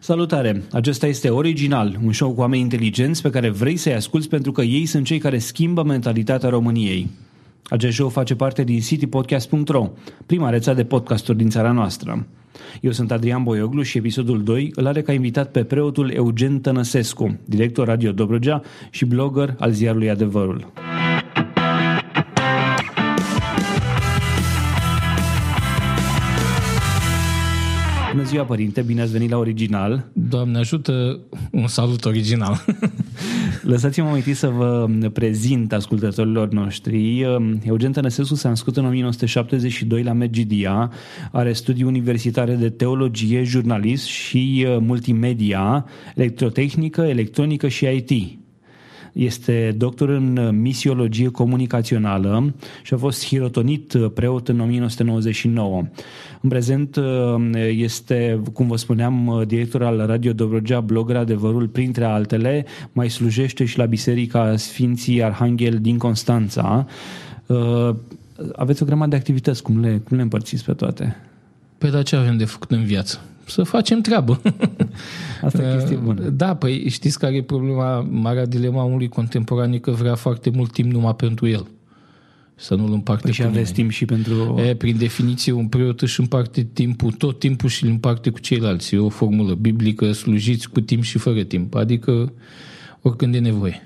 Salutare! Acesta este Original, un show cu oameni inteligenți pe care vrei să-i asculți pentru că ei sunt cei care schimbă mentalitatea României. Acest show face parte din citypodcast.ro, prima rețea de podcasturi din țara noastră. Eu sunt Adrian Boioglu și episodul 2 îl are ca invitat pe preotul Eugen Tănăsescu, director Radio Dobrogea și blogger al ziarului Adevărul. Bună ziua, părinte, bine ați venit la Original. Doamne ajută, un salut original. Lăsați-mă mai întâi să vă prezint ascultătorilor noștri. Eugen Tănăsescu s-a născut în 1972 la Medgidia, are studii universitare de teologie, jurnalist și uh, multimedia, electrotehnică, electronică și IT. Este doctor în misiologie comunicațională și a fost hirotonit preot în 1999. În prezent este, cum vă spuneam, director al Radio Dobrogea, blogger Adevărul, printre altele, mai slujește și la Biserica Sfinții Arhanghel din Constanța. Aveți o grămadă de activități, cum le, cum le împărțiți pe toate? Păi da, ce avem de făcut în viață? Să facem treabă. Asta e chestie bună. Da, păi știți care e problema, marea dilema omului contemporan că vrea foarte mult timp numai pentru el. Să nu-l împarte păi și aveți timp și pentru... E, prin definiție, un preot își împarte timpul, tot timpul și îl împarte cu ceilalți. E o formulă biblică, slujiți cu timp și fără timp. Adică oricând e nevoie.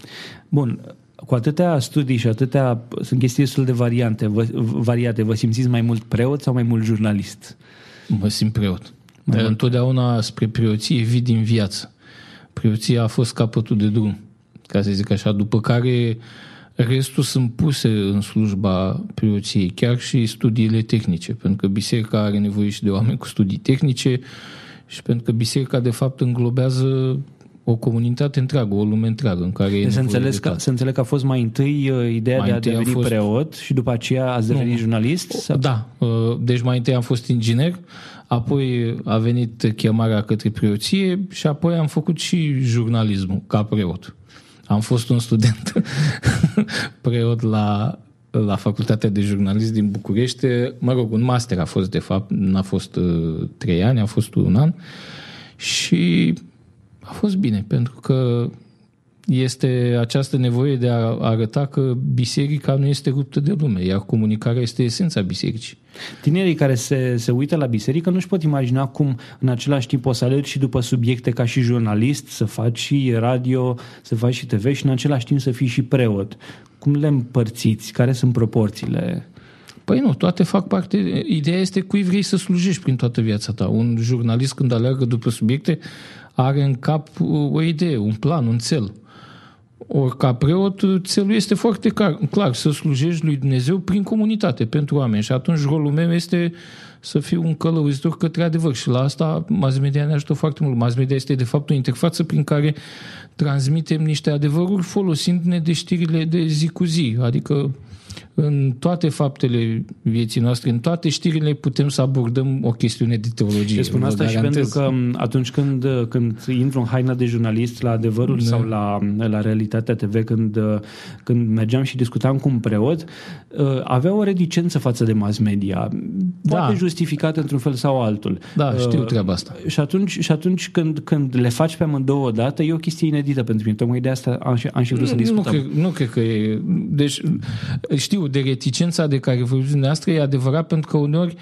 Bun, cu atâtea studii și atâtea, sunt chestii destul de variante, vă, variate, vă simțiți mai mult preot sau mai mult jurnalist? Mă simt preot. Dar mm. întotdeauna spre preoție vii din viață. Preoția a fost capătul de drum, ca să zic așa, după care restul sunt puse în slujba preoției, chiar și studiile tehnice, pentru că biserica are nevoie și de oameni cu studii tehnice și pentru că biserica de fapt înglobează o comunitate întreagă, o lume întreagă în care e să înțeles, că, să înțeleg că a fost mai întâi uh, ideea mai de a deveni a fost... preot și după aceea ați devenit nu, jurnalist? Sau? Da, uh, deci mai întâi am fost inginer, apoi a venit chemarea către preoție și apoi am făcut și jurnalismul ca preot. Am fost un student preot la, la Facultatea de Jurnalist din București. Mă rog, un master a fost, de fapt, n-a fost uh, trei ani, a fost un an. Și a fost bine, pentru că este această nevoie de a arăta că biserica nu este ruptă de lume, iar comunicarea este esența bisericii. Tinerii care se, se uită la biserică nu-și pot imagina cum în același timp o să alergi și după subiecte ca și jurnalist, să faci și radio, să faci și TV și în același timp să fii și preot. Cum le împărțiți? Care sunt proporțiile? Păi nu, toate fac parte. Ideea este cui vrei să slujești prin toată viața ta. Un jurnalist când aleargă după subiecte are în cap o idee, un plan, un cel. Ori ca preot, țelul este foarte clar, clar, să slujești lui Dumnezeu prin comunitate, pentru oameni. Și atunci rolul meu este să fiu un călăuzitor către adevăr. Și la asta mass media ne ajută foarte mult. Mass media este de fapt o interfață prin care transmitem niște adevăruri folosind-ne de știrile de zi cu zi. Adică în toate faptele vieții noastre, în toate știrile putem să abordăm o chestiune de teologie. Eu spun asta și pentru că atunci când, când intru în haina de jurnalist la adevărul da. sau la, la realitatea TV, când, când mergeam și discutam cu un preot, avea o reticență față de mass media. Poate da. justificat într-un fel sau altul. Da, știu treaba asta. Și atunci, și atunci când, când le faci pe amândouă odată, e o chestie inedită pentru mine. Tocmai de asta am și, am și vrut să discutăm. Nu cred, nu cred că e... Deci știu, de reticența de care vorbiți dumneavoastră e adevărat pentru că uneori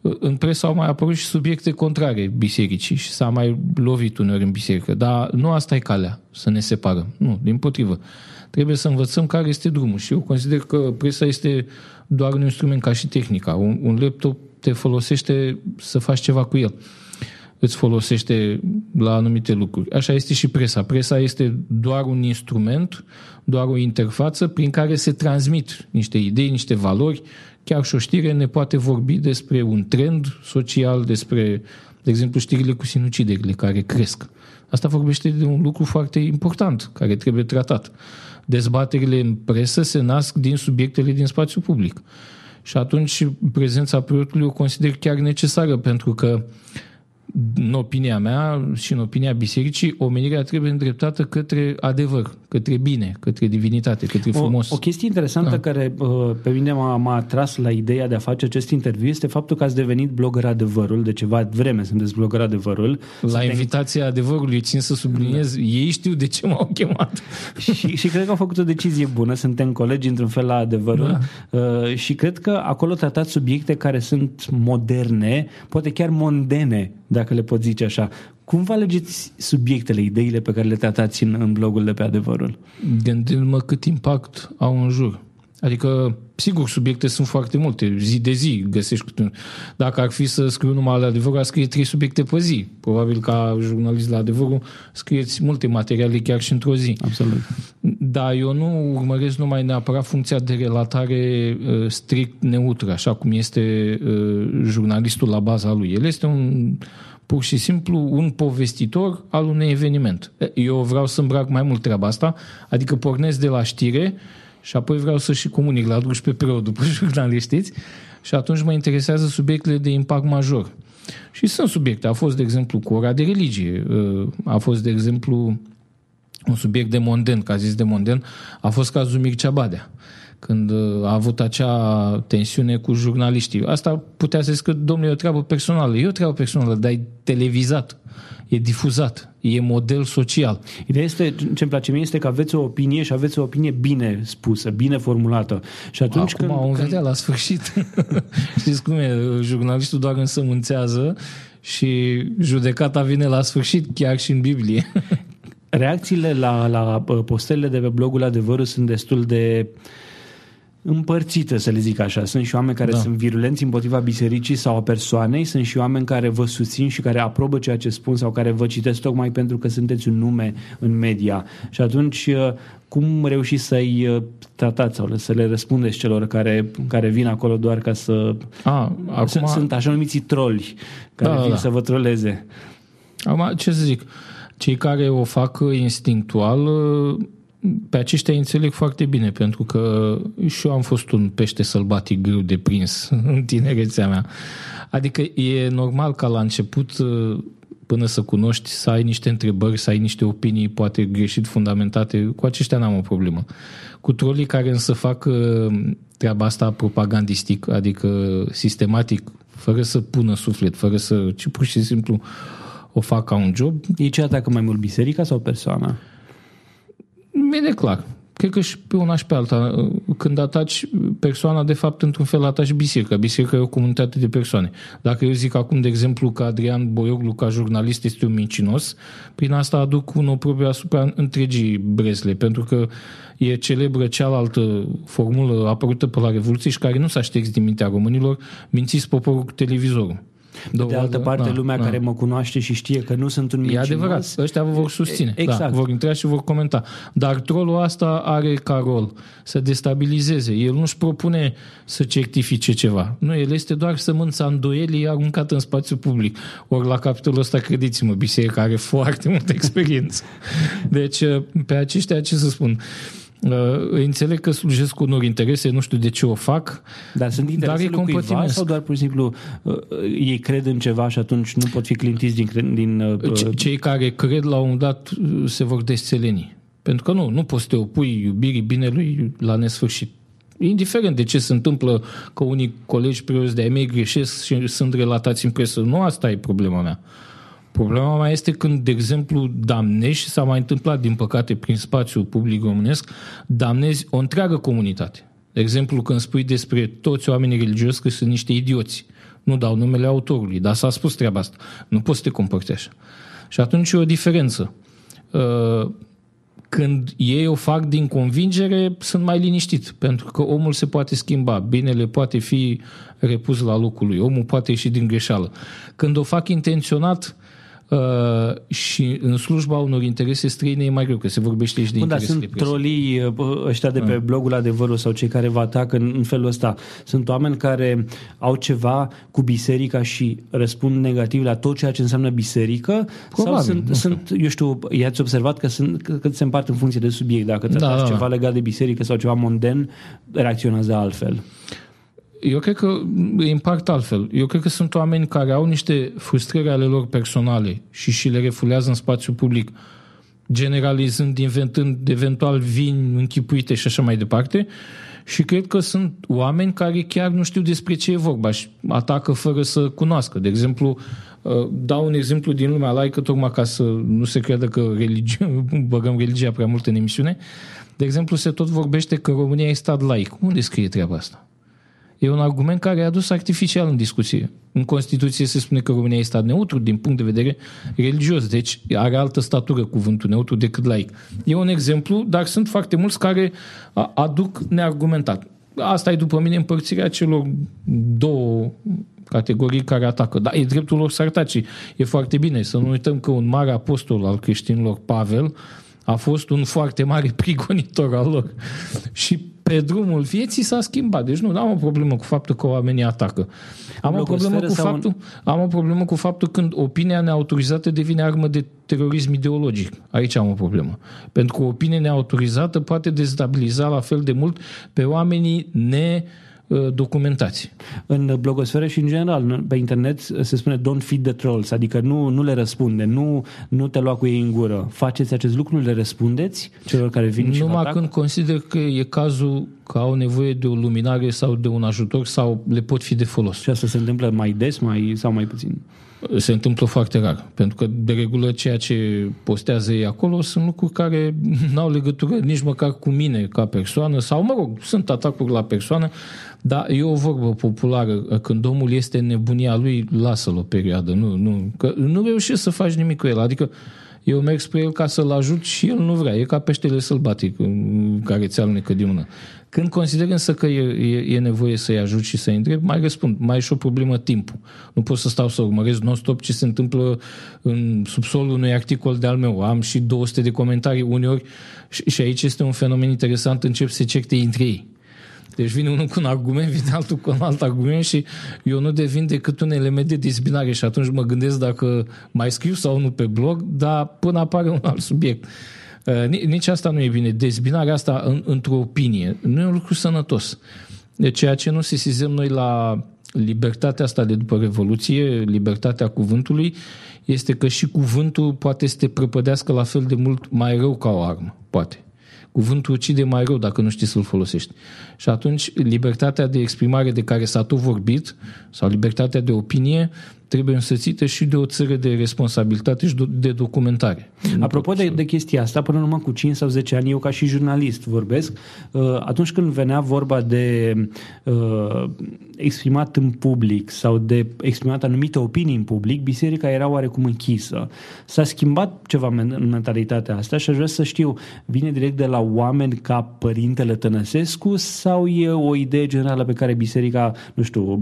în presă au mai apărut și subiecte contrare bisericii și s-a mai lovit uneori în biserică. Dar nu asta e calea, să ne separăm. Nu, din potrivă. Trebuie să învățăm care este drumul și eu consider că presa este doar un instrument ca și tehnica. Un, un laptop te folosește să faci ceva cu el îți folosește la anumite lucruri. Așa este și presa. Presa este doar un instrument, doar o interfață prin care se transmit niște idei, niște valori. Chiar și o știre ne poate vorbi despre un trend social, despre, de exemplu, știrile cu sinuciderile care cresc. Asta vorbește de un lucru foarte important, care trebuie tratat. Dezbaterile în presă se nasc din subiectele din spațiu public. Și atunci prezența preotului o consider chiar necesară, pentru că în opinia mea și în opinia bisericii, omenirea trebuie îndreptată către adevăr, către bine, către divinitate, către frumos. O, o chestie interesantă da. care uh, pe mine m-a, m-a atras la ideea de a face acest interviu este faptul că ați devenit blogger adevărul, de ceva vreme sunteți blogger adevărul. La Suntem... invitația adevărului țin să subliniez, da. ei știu de ce m-au chemat. și, și cred că au făcut o decizie bună, suntem colegi într-un fel la adevărul da. uh, și cred că acolo tratați subiecte care sunt moderne, poate chiar mondene, dacă le pot zice așa. Cum vă alegeți subiectele, ideile pe care le tratați în, în blogul de pe adevărul? Gândindu-mă cât impact au în jur. Adică, sigur, subiecte sunt foarte multe. Zi de zi găsești. Dacă ar fi să scriu numai la adevărul, aș scrie trei subiecte pe zi. Probabil ca jurnalist la adevărul scrieți multe materiale chiar și într-o zi. Absolut. Dar eu nu urmăresc numai neapărat funcția de relatare uh, strict neutră, așa cum este uh, jurnalistul la baza lui. El este un pur și simplu un povestitor al unui eveniment. Eu vreau să îmbrac mai mult treaba asta, adică pornesc de la știre și apoi vreau să și comunic, la aduc și pe preot după jurnaliștiți și atunci mă interesează subiectele de impact major. Și sunt subiecte. A fost, de exemplu, cu ora de religie, uh, a fost, de exemplu, un subiect de monden, ca zis de monden, a fost cazul Mircea Badea când uh, a avut acea tensiune cu jurnaliștii. Asta putea să zică, domnule, e o treabă personală. E o treabă personală, dar e televizat, e difuzat, e model social. Ideea este, ce îmi place mie, este că aveți o opinie și aveți o opinie bine spusă, bine formulată. Și atunci Acum când, vom când... vedea la sfârșit. Știți cum e? Jurnalistul doar însămânțează și judecata vine la sfârșit, chiar și în Biblie. Reacțiile la, la uh, postările de pe blogul Adevărul sunt destul de uh, împărțită, să le zic așa. Sunt și oameni care da. sunt virulenți împotriva bisericii sau a persoanei, sunt și oameni care vă susțin și care aprobă ceea ce spun sau care vă citesc tocmai pentru că sunteți un nume în media. Și atunci, uh, cum reușiți să-i uh, tratați sau să le răspundeți celor care, care vin acolo doar ca să... A, acum... sunt, sunt așa numiți troli care da, vin da. să vă troleze. Acum, ce să zic, cei care o fac instinctual pe aceștia înțeleg foarte bine, pentru că și eu am fost un pește sălbatic greu de prins în tinerețea mea. Adică e normal ca la început, până să cunoști, să ai niște întrebări, să ai niște opinii poate greșit fundamentate. Cu aceștia n-am o problemă. Cu trolii care însă fac uh, treaba asta propagandistic, adică sistematic, fără să pună suflet, fără să, ci pur și simplu o fac ca un job. Ei ce atacă mai mult, biserica sau persoana? E clar. Cred că și pe una și pe alta. Când ataci persoana, de fapt, într-un fel ataci biserica. Biserica e o comunitate de persoane. Dacă eu zic acum, de exemplu, că Adrian Boioglu, ca jurnalist, este un mincinos, prin asta aduc un oprobiu asupra întregii Bresle, pentru că e celebră cealaltă formulă apărută pe la Revoluție și care nu s-a ștex din mintea românilor, mințiți poporul cu televizorul. De, de altă parte, da, lumea da. care mă cunoaște și știe că nu sunt un mincinos... E adevărat, ăștia vă vor susține. Da, exact. Da, vor intra și vor comenta. Dar trollul asta are ca rol să destabilizeze. El nu-și propune să certifice ceva. Nu, el este doar sămânța îndoielii aruncată în spațiu public. Ori la capitolul ăsta, credeți-mă, biserica are foarte multă experiență. Deci, pe aceștia, ce să spun... Uh, înțeleg că slujesc unor interese, nu știu de ce o fac. Dar sunt interese dar cuiva sau doar pur și simplu uh, ei cred în ceva și atunci nu pot fi clintiți din... din uh, Cei care cred la un moment dat uh, se vor desțeleni. Pentru că nu, nu poți să te opui iubirii binelui la nesfârșit. Indiferent de ce se întâmplă că unii colegi preoți de-ai mei greșesc și sunt relatați în presă. Nu asta e problema mea. Problema mai este când, de exemplu, damnești, și s-a mai întâmplat, din păcate, prin spațiul public românesc, damnezi o întreagă comunitate. De exemplu, când spui despre toți oamenii religioși că sunt niște idioți. Nu dau numele autorului, dar s-a spus treaba asta. Nu poți să te comporți așa. Și atunci e o diferență. Uh, când ei o fac din convingere, sunt mai liniștit, pentru că omul se poate schimba, binele poate fi repus la locul lui, omul poate ieși din greșeală. Când o fac intenționat, Uh, și în slujba unor interese străine e mai greu, că se vorbește și de Bun, interese sunt trolii uh, ăștia de pe uh. blogul Adevărul sau cei care vă atacă în, în felul ăsta. Sunt oameni care au ceva cu biserica și răspund negativ la tot ceea ce înseamnă biserică? Probabil, sau sunt, sunt, eu știu, i-ați observat că, sunt, că se împart în funcție de subiect. Dacă tratați da, da, ceva legat de biserică sau ceva monden, reacționează altfel. Eu cred că e împart altfel. Eu cred că sunt oameni care au niște frustrări ale lor personale și și le refulează în spațiu public, generalizând, inventând eventual vini închipuite și așa mai departe. Și cred că sunt oameni care chiar nu știu despre ce e vorba și atacă fără să cunoască. De exemplu, uh, dau un exemplu din lumea laică, tocmai ca să nu se creadă că religi- băgăm religia prea mult în emisiune. De exemplu, se tot vorbește că România e stat laic. Unde scrie treaba asta? E un argument care e adus artificial în discuție. În Constituție se spune că România este stat neutru din punct de vedere religios, deci are altă statură cuvântul neutru decât laic. E un exemplu, dar sunt foarte mulți care aduc neargumentat. Asta e, după mine, împărțirea celor două categorii care atacă. Dar e dreptul lor să atace. E foarte bine să nu uităm că un mare apostol al creștinilor, Pavel, a fost un foarte mare prigonitor al lor. Și pe drumul vieții s-a schimbat. Deci nu, am o problemă cu faptul că oamenii atacă. Am o, problemă cu faptul, un... am o problemă cu faptul când opinia neautorizată devine armă de terorism ideologic. Aici am o problemă. Pentru că opinia neautorizată poate destabiliza la fel de mult pe oamenii ne Uh, documentați. În blogosferă și în general pe internet se spune don't feed the trolls, adică nu, nu le răspunde, nu, nu te lua cu ei în gură. Faceți acest lucru, le răspundeți celor care vin și Numai când consider că e cazul că au nevoie de o luminare sau de un ajutor sau le pot fi de folos. Și asta se întâmplă mai des mai, sau mai puțin? Se întâmplă foarte rar, pentru că de regulă ceea ce postează ei acolo sunt lucruri care nu au legătură nici măcar cu mine ca persoană sau, mă rog, sunt atacuri la persoană, dar e o vorbă populară, când omul este în nebunia lui, lasă-l o perioadă, nu, nu, că nu reușești să faci nimic cu el, adică eu merg spre el ca să-l ajut și el nu vrea. E ca peștele sălbatic care ți alunecă din mână. Când consider însă că e, e, e nevoie să-i ajut și să-i întreb, mai răspund. Mai e și o problemă timpul. Nu pot să stau să urmăresc non-stop ce se întâmplă în subsolul unui articol de al meu. Am și 200 de comentarii uneori și, și aici este un fenomen interesant, încep să certe între ei. Deci vine unul cu un argument, vine altul cu un alt argument și eu nu devin decât un element de dezbinare și atunci mă gândesc dacă mai scriu sau nu pe blog, dar până apare un alt subiect. Uh, nici asta nu e bine. Dezbinarea asta în, într-o opinie nu e un lucru sănătos. De ceea ce nu sesizăm noi la libertatea asta de după Revoluție, libertatea cuvântului, este că și cuvântul poate să te prăpădească la fel de mult mai rău ca o armă. Poate. Cuvântul ucide mai rău dacă nu știi să-l folosești. Și atunci libertatea de exprimare de care s-a tot vorbit, sau libertatea de opinie, trebuie însățită și de o țară de responsabilitate și de documentare. Apropo de, de chestia asta, până numai cu 5 sau 10 ani, eu ca și jurnalist vorbesc, uh, atunci când venea vorba de uh, exprimat în public sau de exprimat anumite opinii în public, biserica era oarecum închisă. S-a schimbat ceva în mentalitatea asta și aș vrea să știu, vine direct de la oameni ca Părintele Tănăsescu sau e o idee generală pe care biserica, nu știu,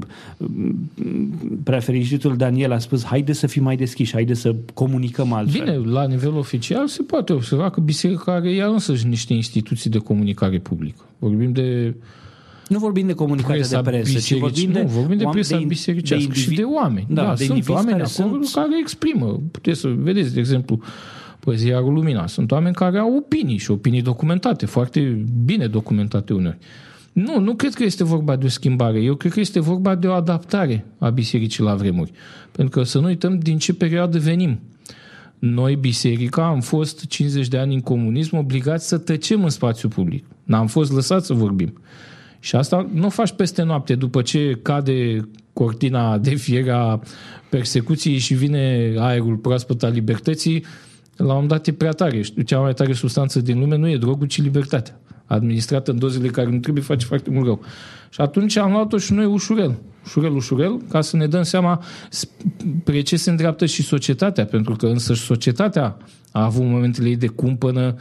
prefericitul Daniel a spus, haide să fim mai deschiși, haide să comunicăm altfel. Bine, la nivel oficial se poate observa că biserica are ea însăși niște instituții de comunicare publică. Vorbim de nu vorbim de comunicare de presă, ci vorbim de, nu, vorbim de presa de, bisericească de și de oameni. Da, da de sunt oameni care acolo sunt... care exprimă. Puteți să vedeți, de exemplu, Poezia Lumina. Sunt oameni care au opinii și opinii documentate, foarte bine documentate uneori. Nu, nu cred că este vorba de o schimbare. Eu cred că este vorba de o adaptare a bisericii la vremuri. Pentru că să nu uităm din ce perioadă venim. Noi, biserica, am fost 50 de ani în comunism obligați să tăcem în spațiu public. N-am fost lăsați să vorbim. Și asta nu faci peste noapte, după ce cade cortina de fier a persecuției și vine aerul proaspăt al libertății, la un moment dat e prea tare. Cea mai tare substanță din lume nu e drogul, ci libertatea administrată în dozele care nu trebuie, face foarte mult rău. Și atunci am luat-o și noi ușurel, ușurel, ușurel, ca să ne dăm seama spre ce se îndreaptă și societatea, pentru că însă și societatea a avut momentele ei de cumpănă,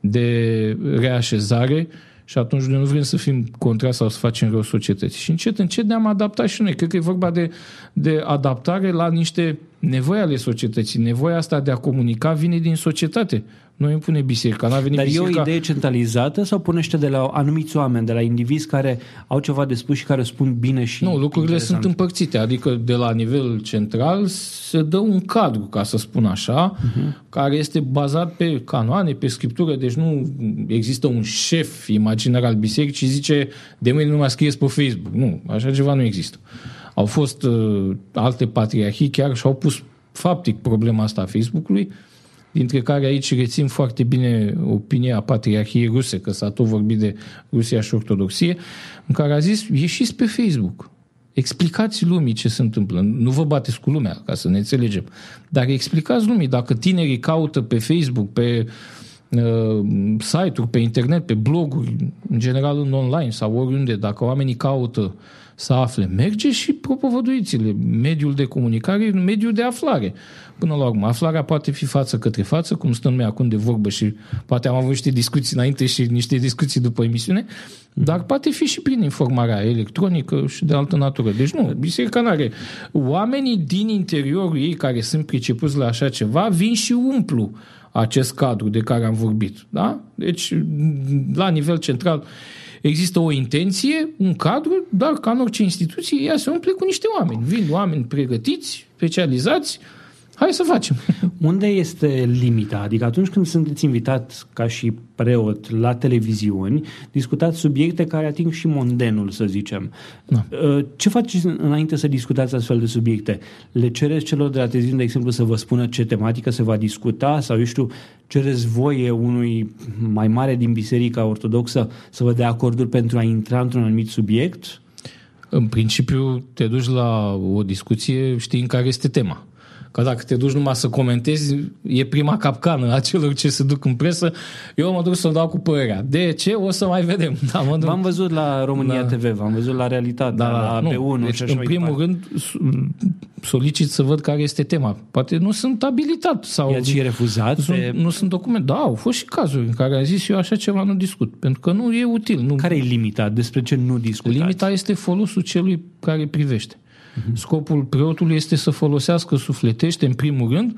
de reașezare și atunci noi nu vrem să fim contra sau să facem rău societății. Și încet, încet ne-am adaptat și noi. Cred că e vorba de, de adaptare la niște nevoia ale societății, nevoia asta de a comunica vine din societate. Nu impune biserica. N-a venit Dar biserica... e o idee centralizată sau punește de la anumiți oameni, de la indivizi care au ceva de spus și care spun bine și Nu, lucrurile interesant? sunt împărțite, adică de la nivel central se dă un cadru, ca să spun așa, uh-huh. care este bazat pe canoane, pe scriptură, deci nu există un șef imaginar al bisericii și zice de mâine nu mai scrieți pe Facebook. Nu, așa ceva nu există. Au fost uh, alte patriarhii chiar și au pus faptic problema asta a Facebook-ului, dintre care aici rețin foarte bine opinia patriarhiei ruse, că s-a tot vorbit de Rusia și Ortodoxie, în care a zis, ieșiți pe Facebook, explicați lumii ce se întâmplă. Nu vă bateți cu lumea, ca să ne înțelegem. Dar explicați lumii, dacă tinerii caută pe Facebook, pe uh, site-uri, pe internet, pe bloguri, în general în online sau oriunde, dacă oamenii caută să afle, merge și propovăduiți-le. Mediul de comunicare e un mediu de aflare. Până la urmă, aflarea poate fi față către față, cum stăm noi acum de vorbă și poate am avut niște discuții înainte și niște discuții după emisiune, dar poate fi și prin informarea electronică și de altă natură. Deci nu, biserica nu are. Oamenii din interiorul ei care sunt pricepuți la așa ceva vin și umplu acest cadru de care am vorbit. Da? Deci, la nivel central, există o intenție, un cadru, dar ca în orice instituție, ea se umple cu niște oameni. Vin oameni pregătiți, specializați, hai să facem. Unde este limita? Adică atunci când sunteți invitat ca și preot la televiziuni, discutați subiecte care ating și mondenul, să zicem. Da. Ce faceți înainte să discutați astfel de subiecte? Le cereți celor de la televiziune, de exemplu, să vă spună ce tematică se va discuta sau, eu știu, cereți voie unui mai mare din Biserica Ortodoxă să vă dea acorduri pentru a intra într-un anumit subiect? În principiu, te duci la o discuție știind care este tema. Că dacă te duci numai să comentezi, e prima capcană a celor ce se duc în presă. Eu mă duc să-l dau cu părerea. De ce? O să mai vedem. Da, mă duc. V-am văzut la România da. TV, v-am văzut la Realitate, da, la nu, P1 deci, și așa în mai primul departe. rând, solicit să văd care este tema. Poate nu sunt abilitat sau I-ați și refuzat? sunt, pe- nu sunt documente. Da, au fost și cazuri în care am zis eu așa ceva nu discut. Pentru că nu e util. Nu, Care e limita? Despre ce nu discutați? Limita este folosul celui care privește. Scopul preotului este să folosească sufletește, în primul rând,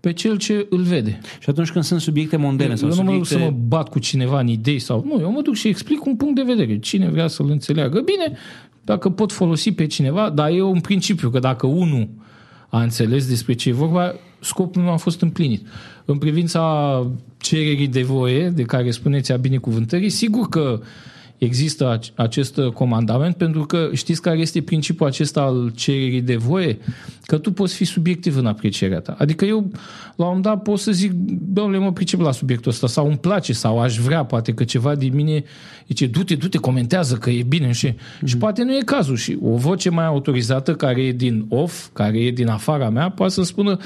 pe cel ce îl vede. Și atunci când sunt subiecte mondene sau eu nu mă duc subiecte... să mă bat cu cineva în idei sau... Nu, eu mă duc și explic un punct de vedere. Cine vrea să-l înțeleagă bine, dacă pot folosi pe cineva, dar eu în principiu că dacă unul a înțeles despre ce e vorba, scopul meu a fost împlinit. În privința cererii de voie, de care spuneți a binecuvântării, sigur că există ac- acest comandament, pentru că știți care este principiul acesta al cererii de voie? Că tu poți fi subiectiv în aprecierea ta. Adică eu, la un moment dat, pot să zic, domnule, mă pricep la subiectul ăsta, sau îmi place, sau aș vrea, poate că ceva din mine zice, du-te, du-te, comentează că e bine și, mm-hmm. și poate nu e cazul. Și o voce mai autorizată, care e din off, care e din afara mea, poate să spună, "E,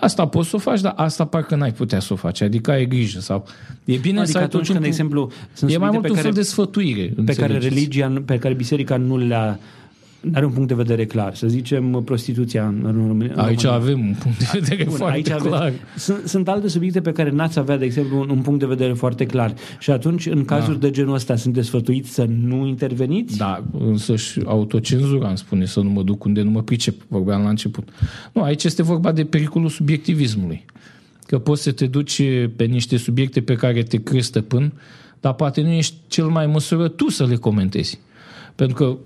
Asta poți să o faci, dar asta parcă n-ai putea să o faci. Adică ai grijă. Sau... E bine Adică să ai atunci tot când, de timpul- exemplu, sunt E mai subiecte mult pe un care, fel de sfătuire. pe care înțelegeți? religia, pe care biserica nu le-a are un punct de vedere clar. Să zicem prostituția în, în România. Aici în România. avem un punct de vedere Bun, foarte aici aveți- clar. Sunt, sunt alte subiecte pe care n-ați avea, de exemplu, un, un punct de vedere foarte clar. Și atunci, în cazuri de genul ăsta, sunteți sfătuiți să nu interveniți? Da, însă și autocenzura îmi spune să nu mă duc unde nu mă pricep, vorbeam la început. Nu, aici este vorba de pericolul subiectivismului. Că poți să te duci pe niște subiecte pe care te crezi stăpân, dar poate nu ești cel mai în măsură tu să le comentezi. Pentru că,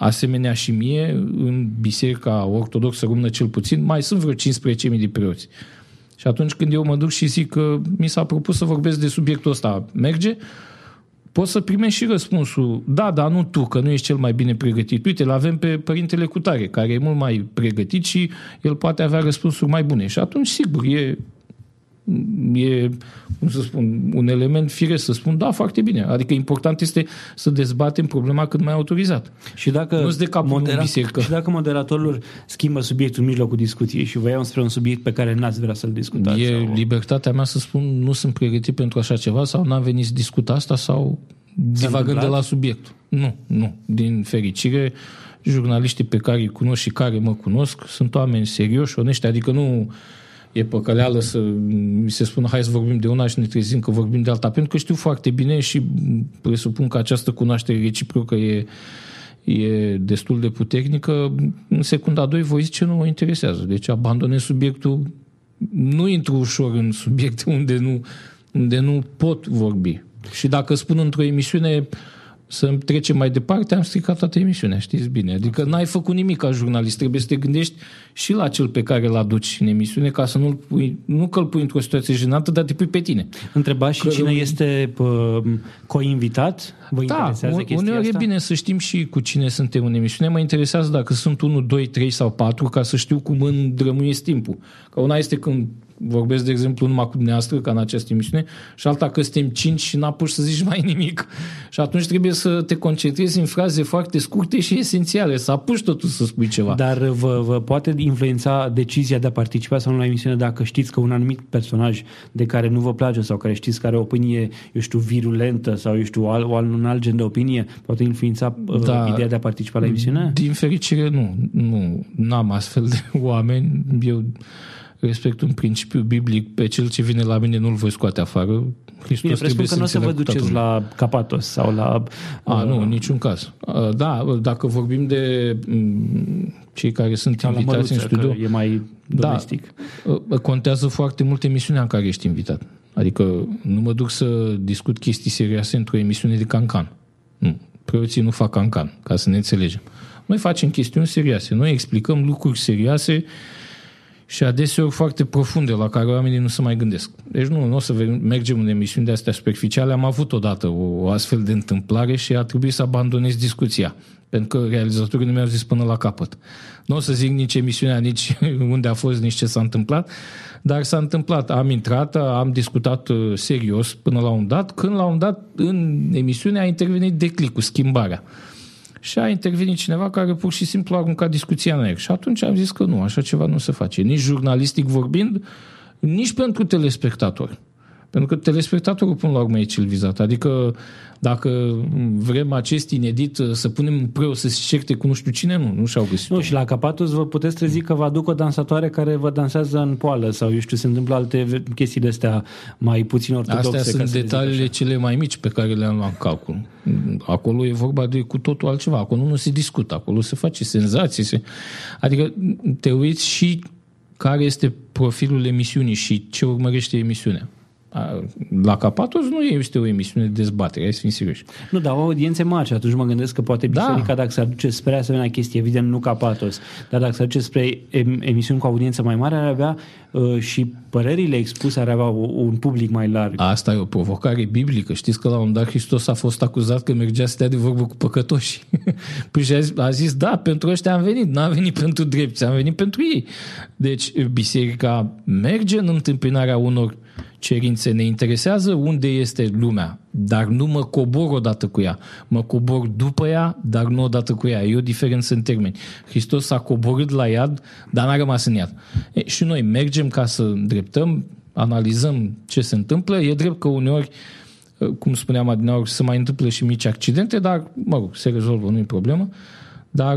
asemenea și mie, în biserica ortodoxă română cel puțin, mai sunt vreo 15.000 de preoți. Și atunci când eu mă duc și zic că mi s-a propus să vorbesc de subiectul ăsta, merge, poți să primești și răspunsul, da, dar nu tu, că nu ești cel mai bine pregătit. Uite, îl avem pe părintele Cutare, care e mult mai pregătit și el poate avea răspunsuri mai bune. Și atunci, sigur, e, e cum să spun, un element firesc să spun, da, foarte bine. Adică important este să dezbatem problema cât mai autorizat. Și dacă, Nu-ți de capul în biserică. și dacă moderatorul schimbă subiectul în mijlocul discuției și vă iau spre un subiect pe care n-ați vrea să-l discutați. e sau... libertatea mea să spun, nu sunt pregătit pentru așa ceva sau n-am venit să discut asta sau divagând de întâmplat? la subiectul. Nu, nu. Din fericire, jurnaliștii pe care îi cunosc și care mă cunosc sunt oameni serioși, onești, adică nu e păcăleală să mi se spună hai să vorbim de una și ne trezim că vorbim de alta, pentru că știu foarte bine și presupun că această cunoaștere reciprocă e, e destul de puternică, în secunda 2 voi zice nu mă interesează. Deci abandonez subiectul, nu intru ușor în subiecte unde nu, unde nu pot vorbi. Și dacă spun într-o emisiune să trecem mai departe, am stricat toată emisiunea, știți bine. Adică n-ai făcut nimic ca jurnalist, trebuie să te gândești și la cel pe care îl aduci în emisiune, ca să nu-l pui, nu că îl pui într-o situație jenantă, dar te pui pe tine. Întreba și că cine este pă, co-invitat? Vă da, interesează chestia uneori asta? e bine să știm și cu cine suntem în emisiune. Mă interesează dacă sunt 1, 2, 3 sau 4, ca să știu cum îndrămuiesc timpul. Că una este când vorbesc, de exemplu, numai cu dumneavoastră, ca în această emisiune, și alta că suntem cinci și n-apuci să zici mai nimic. Și atunci trebuie să te concentrezi în fraze foarte scurte și esențiale, să apuci totul să spui ceva. Dar vă, vă poate influența decizia de a participa sau nu la emisiune dacă știți că un anumit personaj de care nu vă place sau care știți că are o opinie, eu știu, virulentă sau, eu știu, al, al, un alt gen de opinie, poate influența da, ideea de a participa la emisiune? Din fericire, nu. Nu, n-am astfel de oameni. Eu respect un principiu biblic, pe cel ce vine la mine nu-l voi scoate afară. Hristos Bine, presupun că nu o să vă duceți la Capatos sau la... A, uh, nu, în niciun caz. Uh, da, dacă vorbim de um, cei care sunt invitați măruță, în studio... e mai domestic. Da, uh, contează foarte mult emisiunea în care ești invitat. Adică nu mă duc să discut chestii serioase într-o emisiune de cancan. Nu. Preoții nu fac cancan, ca să ne înțelegem. Noi facem chestiuni serioase. Noi explicăm lucruri serioase și adeseori foarte profunde la care oamenii nu se mai gândesc. Deci nu, nu o să mergem în emisiuni de astea superficiale. Am avut odată o, o astfel de întâmplare și a trebuit să abandonez discuția. Pentru că realizatorii nu mi-au zis până la capăt. Nu o să zic nici emisiunea, nici unde a fost, nici ce s-a întâmplat, dar s-a întâmplat. Am intrat, am discutat uh, serios până la un dat, când la un dat în emisiune a intervenit declicul, schimbarea și a intervenit cineva care pur și simplu a aruncat discuția în aer. Și atunci am zis că nu, așa ceva nu se face. Nici jurnalistic vorbind, nici pentru telespectatori. Pentru că telespectatorul până la urmă e cel vizat. Adică dacă vrem acest inedit să punem preot să se certe cu nu știu cine, nu, nu și-au găsit. Nu, și la Capatus vă puteți trezi că vă aduc o dansatoare care vă dansează în poală sau, eu știu, se întâmplă alte chestii de astea mai puțin ortodoxe. Astea sunt detaliile cele mai mici pe care le-am luat în calcul. Acolo e vorba de cu totul altceva. Acolo nu se discută, acolo se face senzații. Se... Adică te uiți și care este profilul emisiunii și ce urmărește emisiunea la Capatos nu este o emisiune de dezbatere, hai să fim serioși. Nu, dar o audiențe mari și atunci mă gândesc că poate da. biserica da. dacă se aduce spre asemenea chestie, evident nu Capatos, dar dacă se aduce spre emisiuni cu audiență mai mare, ar avea uh, și părerile expuse, ar avea un public mai larg. Asta e o provocare biblică. Știți că la un dat Hristos a fost acuzat că mergea să de vorbă cu păcătoși. păi și a zis, a zis, da, pentru ăștia am venit, n-am venit pentru drepți, am venit pentru ei. Deci biserica merge în întâmpinarea unor cerințe ne interesează unde este lumea, dar nu mă cobor odată cu ea. Mă cobor după ea, dar nu odată cu ea. E o diferență în termeni. Hristos s-a coborât la iad, dar n-a rămas în iad. E, și noi mergem ca să îndreptăm, analizăm ce se întâmplă. E drept că uneori cum spuneam adineauri, se mai întâmplă și mici accidente, dar, mă rog, se rezolvă, nu e problemă, dar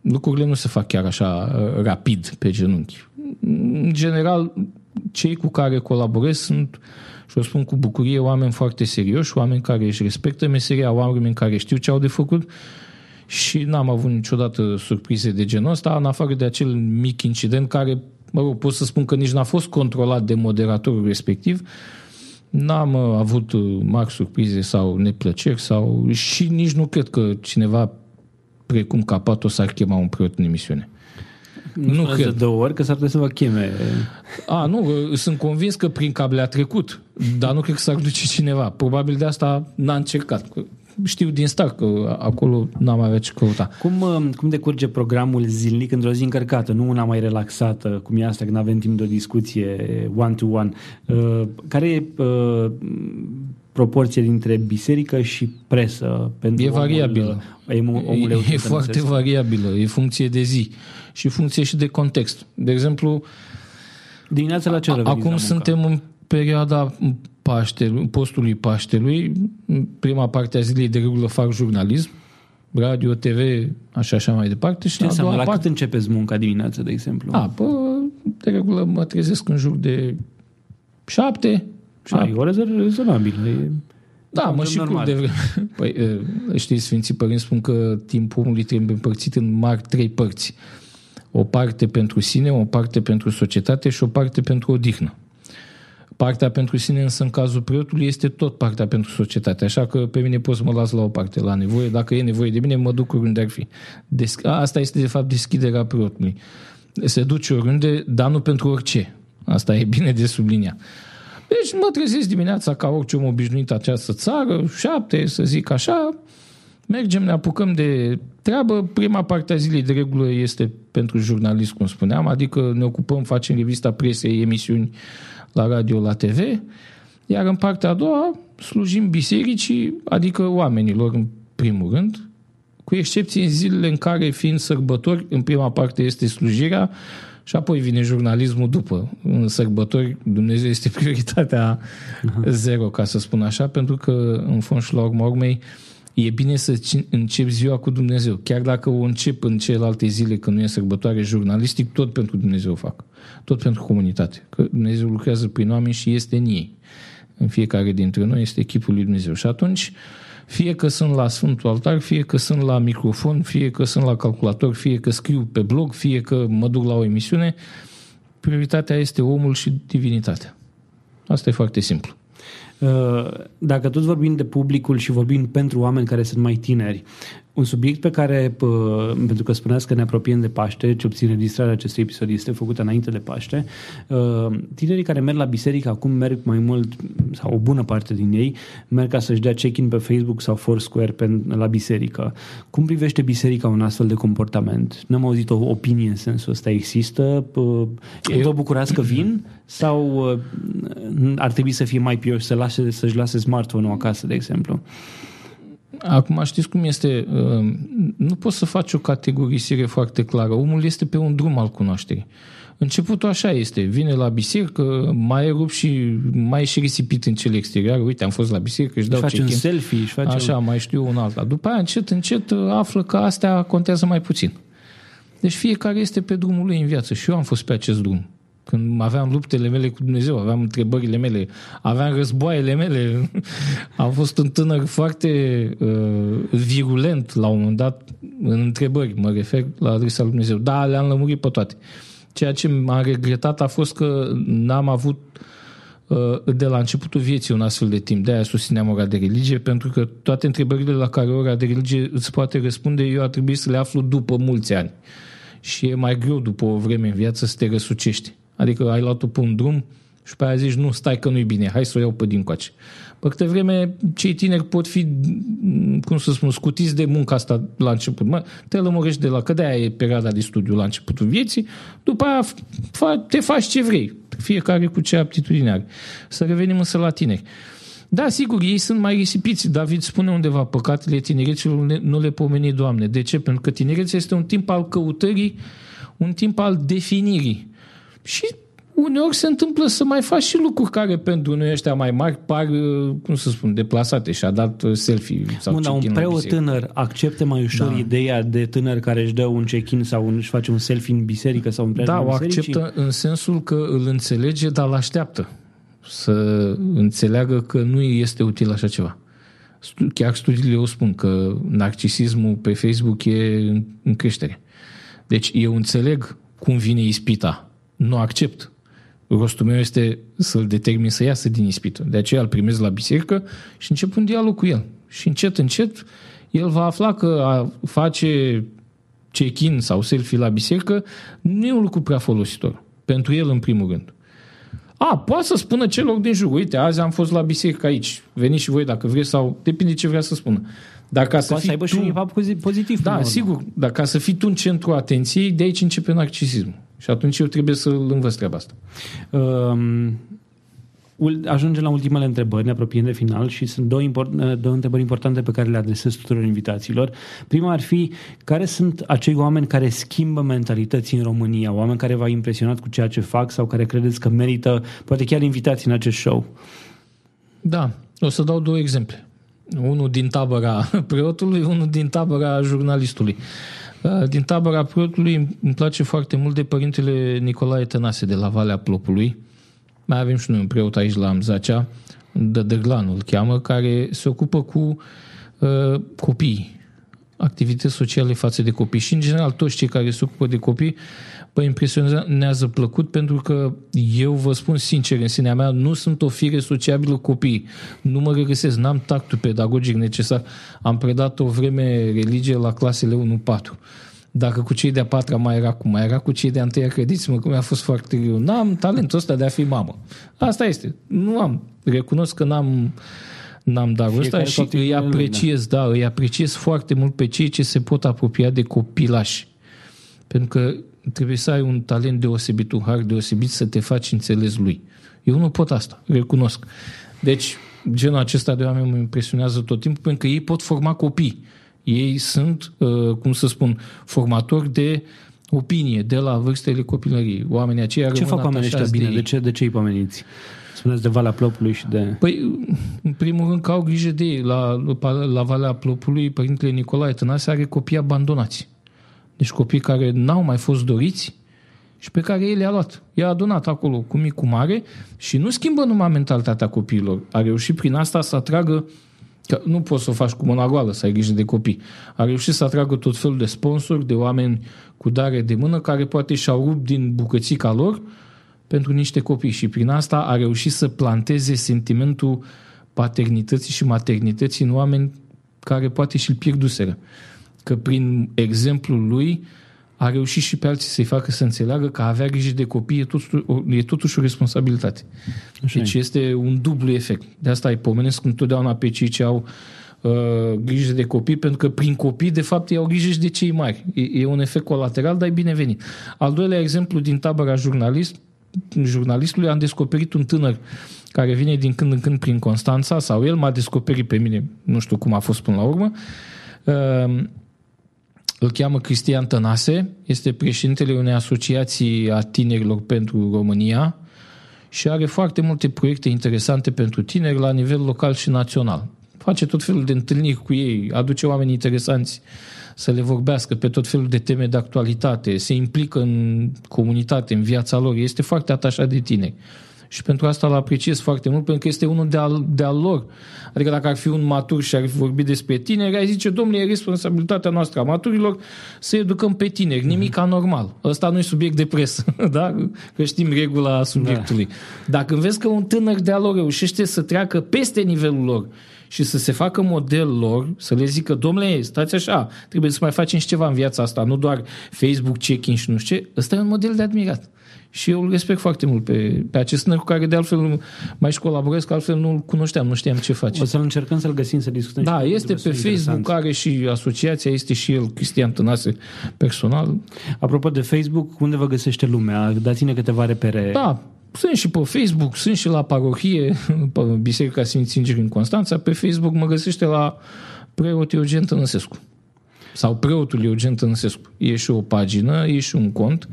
lucrurile nu se fac chiar așa rapid pe genunchi. În general, cei cu care colaborez sunt, și o spun cu bucurie, oameni foarte serioși, oameni care își respectă meseria, oameni care știu ce au de făcut și n-am avut niciodată surprize de genul ăsta, în afară de acel mic incident care, mă rog, pot să spun că nici n-a fost controlat de moderatorul respectiv, n-am uh, avut uh, mari surprize sau neplăceri sau și nici nu cred că cineva precum Capato s-ar chema un preot în emisiune. Nu, nu cred. de două ori că s-ar putea să vă cheme. A, nu, sunt convins că prin cable a trecut, dar nu cred că s-ar duce cineva. Probabil de asta n-a încercat. Știu din start că acolo n-am avea ce căuta. Cum, uh, cum decurge programul zilnic într-o zi încărcată, nu una mai relaxată, cum e asta când avem timp de o discuție one-to-one? Uh, care e uh, proporție dintre biserică și presă? Pentru e variabilă. Omul, omul e, e foarte variabilă, e funcție de zi și funcție și de context. De exemplu, Dimineața la ce Acum suntem în perioada Paștelui, postului Paștelui, prima parte a zilei de regulă fac jurnalism, radio, TV, așa așa mai departe. Și Ce înseamnă? La parte... cât începeți munca dimineața, de exemplu? A, bă, de regulă mă trezesc în jur de șapte. șapte. A, e o oră rezonabilă. E... Da, mă și normal. de vreme. Păi, știți, Sfinții Părinți spun că timpul omului trebuie împărțit în mari trei părți. O parte pentru sine, o parte pentru societate și o parte pentru odihnă. Partea pentru sine, însă, în cazul preotului, este tot partea pentru societate. Așa că pe mine poți să mă las la o parte, la nevoie. Dacă e nevoie de mine, mă duc oriunde ar fi. Des- Asta este, de fapt, deschiderea preotului. Se duce oriunde, dar nu pentru orice. Asta e bine de subliniat. Deci mă trezesc dimineața ca orice om obișnuit această țară, șapte, să zic așa, mergem, ne apucăm de treabă. Prima parte a zilei de regulă este pentru jurnalist, cum spuneam, adică ne ocupăm, facem revista presei, emisiuni la radio, la TV, iar în partea a doua slujim bisericii, adică oamenilor în primul rând, cu excepție în zilele în care, fiind sărbători, în prima parte este slujirea și apoi vine jurnalismul după. În sărbători Dumnezeu este prioritatea uh-huh. zero, ca să spun așa, pentru că, în fond și la urma urmei, e bine să începi ziua cu Dumnezeu. Chiar dacă o încep în celelalte zile când nu e sărbătoare jurnalistic, tot pentru Dumnezeu o fac. Tot pentru comunitate. Că Dumnezeu lucrează prin oameni și este în ei. În fiecare dintre noi este echipul lui Dumnezeu. Și atunci, fie că sunt la Sfântul Altar, fie că sunt la microfon, fie că sunt la calculator, fie că scriu pe blog, fie că mă duc la o emisiune, prioritatea este omul și divinitatea. Asta e foarte simplu. Uh, dacă tot vorbim de publicul și vorbim pentru oameni care sunt mai tineri, un subiect pe care, pentru că spuneați că ne apropiem de Paște, ce obține registrarea acestui episod este făcută înainte de Paște, uh, tinerii care merg la biserică acum merg mai mult, sau o bună parte din ei, merg ca să-și dea check-in pe Facebook sau Foursquare pe, la biserică. Cum privește biserica un astfel de comportament? N-am auzit o opinie în sensul ăsta. Există? Eu... Vă bucurați că vin? Sau uh, ar trebui să fie mai pioși, să lase, să-și lase smartphone-ul acasă, de exemplu? Acum știți cum este, uh, nu poți să faci o categorisire foarte clară. Omul este pe un drum al cunoașterii. Începutul așa este, vine la biserică, mai e rup și mai e și risipit în cele exterioare, uite, am fost la biserică, își dau face un selfie, își face Așa, un... mai știu un alta. După aia, încet, încet, află că astea contează mai puțin. Deci fiecare este pe drumul lui în viață și eu am fost pe acest drum. Când aveam luptele mele cu Dumnezeu, aveam întrebările mele, aveam războaiele mele. Am fost un tânăr foarte uh, virulent la un moment dat în întrebări, mă refer la adresa lui Dumnezeu. Da, le-am lămurit pe toate. Ceea ce m-a regretat a fost că n-am avut uh, de la începutul vieții un astfel de timp. De-aia susțineam ora de religie, pentru că toate întrebările la care ora de religie îți poate răspunde, eu ar trebui să le aflu după mulți ani. Și e mai greu după o vreme în viață să te răsucești. Adică ai luat-o pe un drum și pe aia zici, nu, stai că nu-i bine, hai să o iau pe din coace. Pe câte vreme, cei tineri pot fi, cum să spun, scutiți de munca asta la început. Mă, te lămurești de la, că de-aia e perioada de studiu la începutul vieții, după aia fa, te faci ce vrei, fiecare cu ce aptitudine are. Să revenim însă la tineri. Da, sigur, ei sunt mai risipiți. David spune undeva, păcatele tinereților nu le pomeni, Doamne. De ce? Pentru că tinerețea este un timp al căutării, un timp al definirii. Și uneori se întâmplă să mai faci și lucruri care pentru noi ăștia mai mari par, cum să spun, deplasate și a dat selfie sau Bun, un preot tânăr accepte mai ușor da. ideea de tânăr care își dă un check-in sau își face un selfie în biserică sau în Da, o acceptă în sensul că îl înțelege, dar îl așteaptă să înțeleagă că nu este util așa ceva. Chiar studiile o spun că narcisismul pe Facebook e în creștere. Deci eu înțeleg cum vine ispita. Nu accept rostul meu este să-l determin să iasă din ispită. De aceea îl primez la biserică și încep un dialog cu el. Și încet, încet, el va afla că a face check-in sau selfie la biserică nu e un lucru prea folositor. Pentru el, în primul rând. A, poate să spună celor din jur, uite, azi am fost la biserică aici, veniți și voi dacă vreți sau depinde ce vrea să spună. Dar ca să, poate fii să aibă tu... și un impact pozitiv. Da, sigur, dar ca să fii tu în centru atenției, de aici începe narcisismul. Și atunci eu trebuie să-l învăț treaba asta. Um, ajungem la ultimele întrebări, ne apropiem de final și sunt două, import, două întrebări importante pe care le adresez tuturor invitațiilor. Prima ar fi, care sunt acei oameni care schimbă mentalității în România, oameni care v-au impresionat cu ceea ce fac sau care credeți că merită, poate chiar invitați în acest show? Da, o să dau două exemple. Unul din tabăra preotului, unul din tabăra jurnalistului. Din tabăra preotului îmi place foarte mult de părintele Nicolae Tănase de la Valea Plopului, Mai avem și noi un preot aici la Amzacea, Dădăglan îl cheamă, care se ocupă cu uh, copii, activități sociale față de copii. Și, în general, toți cei care se ocupă de copii mă impresionează plăcut pentru că eu vă spun sincer, în sinea mea, nu sunt o fire sociabilă copii. Nu mă regăsesc, n-am tactul pedagogic necesar. Am predat o vreme religie la clasele 1-4 dacă cu cei de-a patra mai era cum mai era cu cei de-a întâia, credeți-mă că mi-a fost foarte greu. N-am talentul ăsta de a fi mamă. Asta este. Nu am. Recunosc că n-am, n-am darul ăsta și îi apreciez, da. da, îi apreciez foarte mult pe cei ce se pot apropia de copilași. Pentru că trebuie să ai un talent deosebit, un har deosebit să te faci înțeles lui. Eu nu pot asta, recunosc. Deci, genul acesta de oameni mă impresionează tot timpul pentru că ei pot forma copii. Ei sunt, uh, cum să spun, formatori de opinie de la vârstele copilăriei. Oamenii aceia Ce fac oamenii ăștia bine? De, de ce, de ce îi pomeniți? Spuneți de Valea Plopului și de... Păi, în primul rând că au grijă de ei. La, la Valea Plopului, Părintele Nicolae Tănase are copii abandonați. Deci copii care n-au mai fost doriți și pe care el le-a luat. I-a adunat acolo cu mic, cu mare și nu schimbă numai mentalitatea copiilor. A reușit prin asta să atragă Că nu poți să o faci cu mâna goală, să ai grijă de copii. A reușit să atragă tot felul de sponsori, de oameni cu dare de mână, care poate și-au rupt din bucățica lor pentru niște copii. Și prin asta a reușit să planteze sentimentul paternității și maternității în oameni care poate și-l pierduseră. Că prin exemplul lui a reușit și pe alții să-i facă să înțeleagă că a avea grijă de copii e totuși, e totuși o responsabilitate. Așa deci e. este un dublu efect. De asta îi pomenesc întotdeauna pe cei ce au uh, grijă de copii, pentru că prin copii, de fapt, ei au grijă și de cei mari. E, e un efect colateral, dar e binevenit. Al doilea exemplu din tabăra jurnalist, jurnalistului am descoperit un tânăr care vine din când în când prin Constanța, sau el m-a descoperit pe mine, nu știu cum a fost până la urmă, uh, îl cheamă Cristian Tănase, este președintele unei asociații a tinerilor pentru România și are foarte multe proiecte interesante pentru tineri la nivel local și național. Face tot felul de întâlniri cu ei, aduce oameni interesanți să le vorbească pe tot felul de teme de actualitate, se implică în comunitate, în viața lor, este foarte atașat de tineri și pentru asta îl apreciez foarte mult, pentru că este unul de al, de al lor. Adică dacă ar fi un matur și ar fi vorbit despre tineri, ai zice, domnule, e responsabilitatea noastră a maturilor să educăm pe tineri. Mhm. Nimic anormal. Ăsta nu e subiect de presă, da? Că știm regula subiectului. Da. Dacă vezi că un tânăr de al lor reușește să treacă peste nivelul lor și să se facă model lor, să le zică, domnule, stați așa, trebuie să mai facem și ceva în viața asta, nu doar Facebook check-in și nu știu ce, ăsta e un model de admirat și eu îl respect foarte mult pe, pe acest tânăr cu care de altfel mai și colaborez, că altfel nu-l cunoșteam, nu știam ce face. O să-l încercăm să-l găsim, să discutăm. Da, este pe Facebook, are și asociația, este și el, Cristian Tănase, personal. Apropo de Facebook, unde vă găsește lumea? Dați-ne câteva repere. Da, sunt și pe Facebook, sunt și la parohie, pe Biserica Sfinții în Constanța. Pe Facebook mă găsește la preot Eugen Tănăsescu. Sau preotul Eugen Tănăsescu. E și o pagină, e și un cont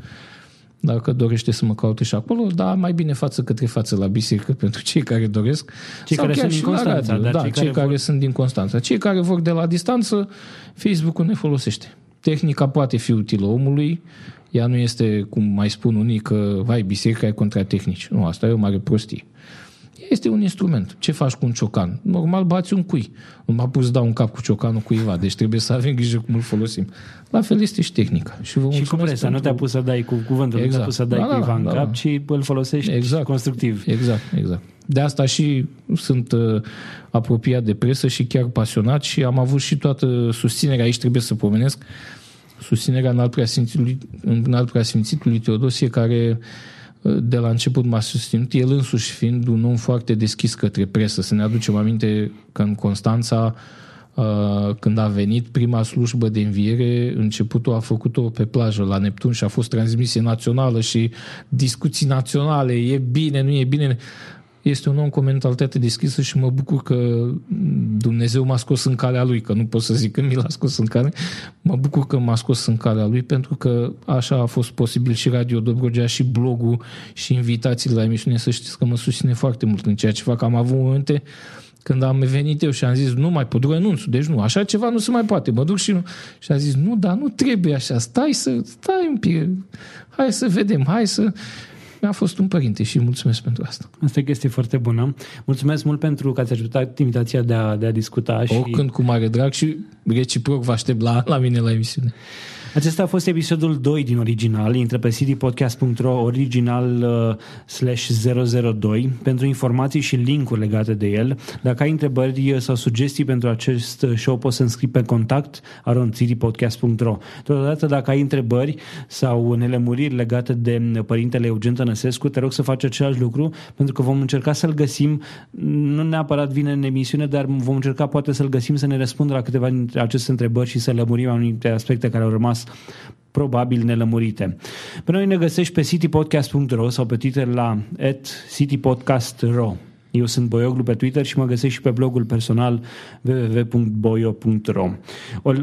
dacă dorește să mă caute și acolo, dar mai bine față către față la biserică pentru cei care doresc. Cei care sunt din Constanța. Radio, da, cei, cei care, care vor... sunt din Constanța. Cei care vor de la distanță, Facebook-ul ne folosește. Tehnica poate fi utilă omului, ea nu este, cum mai spun unii, că vai, biserica e contra tehnici. Nu, asta e o mare prostie. Este un instrument. Ce faci cu un ciocan? Normal bați un cui. Nu m-a pus să dau un cap cu ciocanul cuiva, deci trebuie să avem grijă cum îl folosim. La fel este și tehnica. Și, vă și cu presa, pentru... nu te-a pus să dai cu cuvântul, exact. nu te-a pus să dai da, cuiva da, în da, cap, da. ci îl folosești exact. constructiv. Exact, exact. De asta și sunt uh, apropiat de presă și chiar pasionat și am avut și toată susținerea, aici trebuie să pomenesc, susținerea în alt preasfințitului, în alt preasfințitului Teodosie, care uh, de la început m-a susținut, el însuși fiind un om foarte deschis către presă. Să ne aducem aminte că în Constanța, uh, când a venit prima slujbă de înviere, începutul a făcut-o pe plajă la Neptun și a fost transmisie națională și discuții naționale, e bine, nu e bine este un om cu o mentalitate deschisă și mă bucur că Dumnezeu m-a scos în calea lui, că nu pot să zic că mi l-a scos în cale, mă bucur că m-a scos în calea lui pentru că așa a fost posibil și Radio Dobrogea și blogul și invitațiile la emisiune. Să știți că mă susține foarte mult în ceea ce fac. Am avut momente când am venit eu și am zis, nu mai pot, renunț, deci nu, așa ceva nu se mai poate, mă duc și nu. Și am zis, nu, dar nu trebuie așa, stai să, stai un pic, hai să vedem, hai să... mi-a fost un părinte și mulțumesc pentru asta. Asta e chestie foarte bună. Mulțumesc mult pentru că ați acceptat invitația de a, de a discuta. Și... Oricând cu mare drag și reciproc vă aștept la, la mine la emisiune. Acesta a fost episodul 2 din original. Intră pe citypodcast.ro original uh, slash 002 pentru informații și linkuri legate de el. Dacă ai întrebări sau sugestii pentru acest show, poți să înscrii pe contact around citypodcast.ro Totodată, dacă ai întrebări sau nelămuriri legate de părintele Eugen Tănăsescu, te rog să faci același lucru pentru că vom încerca să-l găsim, nu neapărat vine în emisiune, dar vom încerca poate să-l găsim să ne răspundă la câteva dintre aceste întrebări și să lămurim anumite aspecte care au rămas probabil nelămurite. Pe noi ne găsești pe citypodcast.ro sau pe Twitter la at citypodcast.ro. Eu sunt Boioglu pe Twitter și mă găsești și pe blogul personal www.boio.ro uh,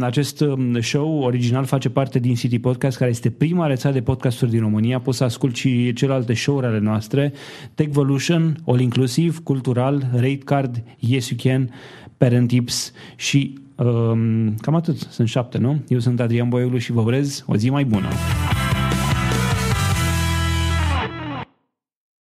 Acest um, show original face parte din City Podcast, care este prima rețea de podcasturi din România. Poți să asculti și celelalte show-uri ale noastre, Techvolution, All Inclusive, Cultural, Rate Card, Yes You Can, Parent Tips și Um, cam atât, sunt șapte, nu? Eu sunt Adrian Boioglu și vă urez o zi mai bună.